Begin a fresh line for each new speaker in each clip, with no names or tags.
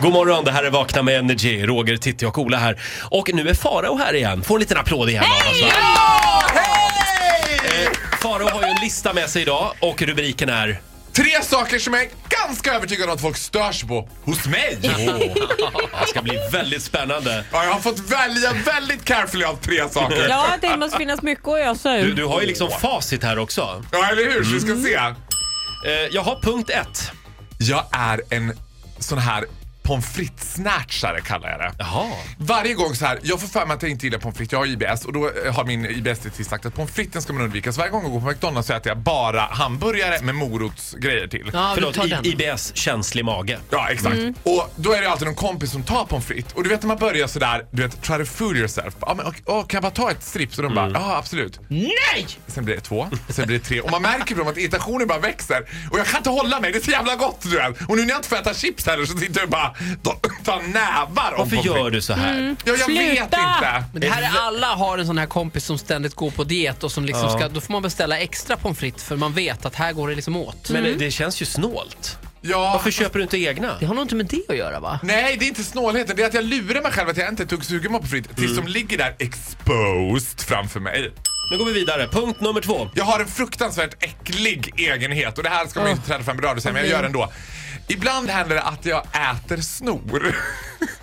God morgon, det här är Vakna med Energy. Roger, Titti och Ola här. Och nu är Farao här igen. Får en liten applåd igen av oss. va? Eh, Farao har ju en lista med sig idag och rubriken är...
Tre saker som jag är ganska övertygad om att folk stör sig på hos mig.
Det ska bli väldigt spännande.
Ja, jag har fått välja väldigt carefully av tre saker.
Ja, det måste finnas mycket att ösa
Du,
ur.
du har ju liksom facit här också.
Ja, eller hur? Så vi
Mm.
ska se.
Eh, jag har punkt ett.
Jag är en sån här pommes frites-snatchare kallar jag det.
Jaha.
Varje gång så här, jag får för mig att jag inte gillar pommes frites, jag har IBS och då eh, har min IBS-dietist sagt att pommes fritesen ska man undvika. Så varje gång jag går på McDonalds så äter jag bara hamburgare med morotsgrejer till.
Ja,
Förlåt, IBS, känslig mage.
Ja, exakt. Och då är det alltid någon kompis som tar pommes frites. Och du vet när man börjar sådär, du vet, try to fool yourself. Ja, men, okej, åh, kan jag bara ta ett strips? Och de bara, ja absolut.
Nej!
Sen blir det två, sen blir det tre. Och man märker på dem att irritationen bara växer. Och jag kan inte hålla mig, det är så jävla gott du vet. Och nu när jag inte får äta chips heller så sitter jag bara ta, ta nävar om
Varför
pommes
gör du så här?
Ja, jag
Sluta!
vet inte.
Men det här är alla har en sån här kompis som ständigt går på diet och som liksom ska, då får man beställa extra pommes frites för man vet att här går det liksom åt.
Men det, det känns ju snålt.
Ja,
Varför köper du inte egna?
Det har nog inte med det att göra va?
Nej, det är inte snålheten. Det är att jag lurar mig själv att jag inte dugg sugen på frites tills de ligger där exposed framför mig.
Nu går vi vidare. Punkt nummer två.
Jag har en fruktansvärt äcklig egenhet och det här ska man ju inte träda fram i radio säga, men jag gör det ändå. Ibland händer det att jag äter snor.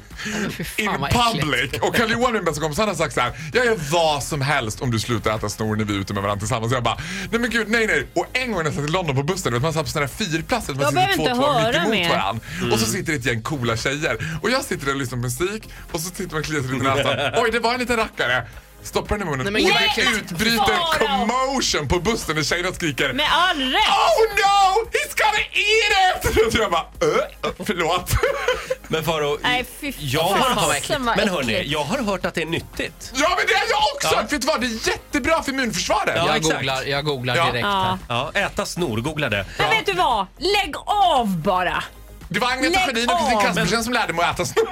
In public. Och Carl Johan, min bästa kompis, han har sagt så här. Jag gör vad som helst om du slutar äta snor när vi är ute med varandra tillsammans. Och jag bara, nej men gud, nej nej. Och en gång när jag satt i London på bussen, du vet, man satt på sådana här fyrplatser. Man
Jag
sitter
behöver
två,
inte
två
höra
mitt emot
mer.
varandra. Och så sitter det ett gäng coola tjejer. Och jag sitter där och lyssnar på musik och så sitter man och kliar sig lite i näsan. Oj, det var en liten rackare. Stoppar den i munnen
Nej,
och det utbryter commotion på bussen när tjejerna skriker
Med all rätt!
Oh no! He's gonna eat it! Och jag bara, uh, förlåt.
Men Farao,
Nej, fy
jag har
fasen
hört,
vad
men hörni,
äckligt.
jag har hört att det är nyttigt.
Ja men det är jag också!
Ja.
Vet du vad, det är jättebra för immunförsvaret.
Ja,
Jag
exakt.
googlar, jag googlar
Ja.
direkt
Ja.
här.
Ja, äta snor, googla det.
Men vet du vad? Lägg av bara!
Det var Agneta
Lägg
Sjödin och Kristin
av.
Kaspersen som lärde mig att äta snor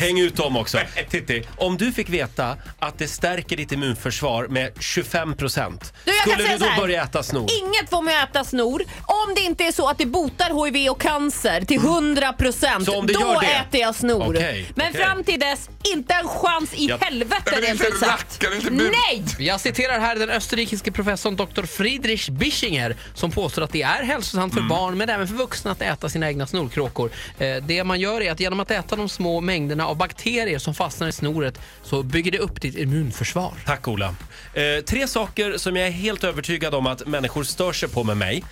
häng ut dem också. Titti, om du fick veta att det stärker ditt immunförsvar med 25 procent,
jag
skulle du då
här.
börja äta snor?
Inget får mig att äta snor om det inte är så att det botar HIV och cancer till 100 procent.
Så om det
Då
gör det?
äter jag snor.
Okej,
Men
okej.
fram till dess, inte en chans i
Ja.
helvete rent ut sagt. Nej!
Jag citerar här den österrikiske professorn Dr. Friedrich Bischinger som påstår att det är hälsosamt för barn men även för vuxna att äta sina egna snorkråkor. Eh, Det man gör är att genom att äta de små mängderna av bakterier som fastnar i snoret så bygger det upp ditt immunförsvar.
Tack Ola. Eh, tre saker som jag är helt övertygad om att människor stör sig på med mig.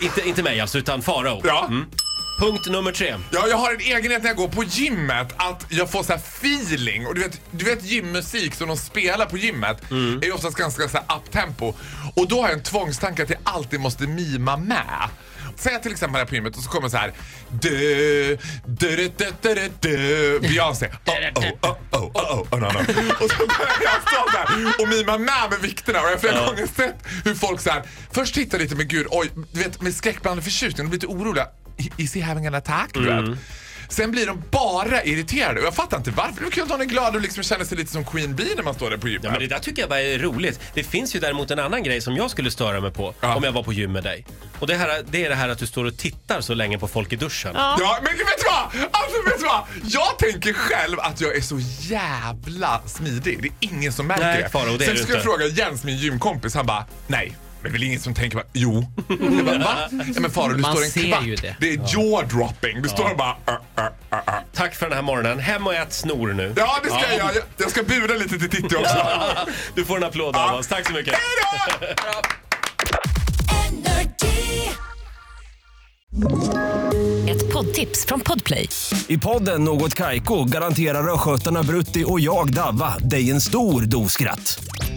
Inte, inte mig alltså, utan Farao.
Ja.
Punkt nummer tre.
Ja, jag har en egenhet när jag går på gymmet att jag får så här feeling. Och du vet, du vet gymmusik som de spelar på gymmet är ju oftast ganska så här uptempo. Och då har jag en tvångstanke att jag alltid måste mima med. Säg till exempel här på gymmet och så kommer så här du, du, du, du, du, du, Beyoncé. Oh, oh, oh, oh, oh, oh, no, no. Och så börjar jag stå där och mima med med vikterna och jag har flera gånger sett hur folk så här först tittar lite med gud, oj, du vet med skräckblandad förtjusning och blir lite oroliga. Is he having an attack? Du vet. Sen blir de bara irriterade och jag fattar inte varför. Det är kul att hon är glad och liksom känner sig lite som Queen Bee när man står där på gymmet.
Ja, men det där tycker jag bara är roligt. Det finns ju däremot en annan grej som jag skulle störa mig på
Ja.
om jag var på gym med dig. Och det, här, det är det här att du står och tittar så länge på folk i duschen.
Ja, men vet du vad? Alltså vet du vad? Jag tänker själv att jag är så jävla smidig. Det är ingen som märker
Nej,
det.
Faro, det är
Sen ska jag fråga Jens, min gymkompis, han bara nej. Det är väl ingen som tänker bara, jo. Jag bara, va? Ja, men Farao, du
Man
står en
ser
kvart.
ju det.
Det är jaw-dropping. Du står och bara... Uh, uh, uh, uh.
Tack för den här morgonen. Hem och ät snor nu.
Ja, det ska jag göra. Jag- Jag ska buda lite till Titti också.
Du får en applåd av oss. Tack så mycket.
Hej då!
Ett poddtips från Podplay.
I podden Något Kaiko garanterar östgötarna Brutti och jag, Davva, dig en stor dos skratt.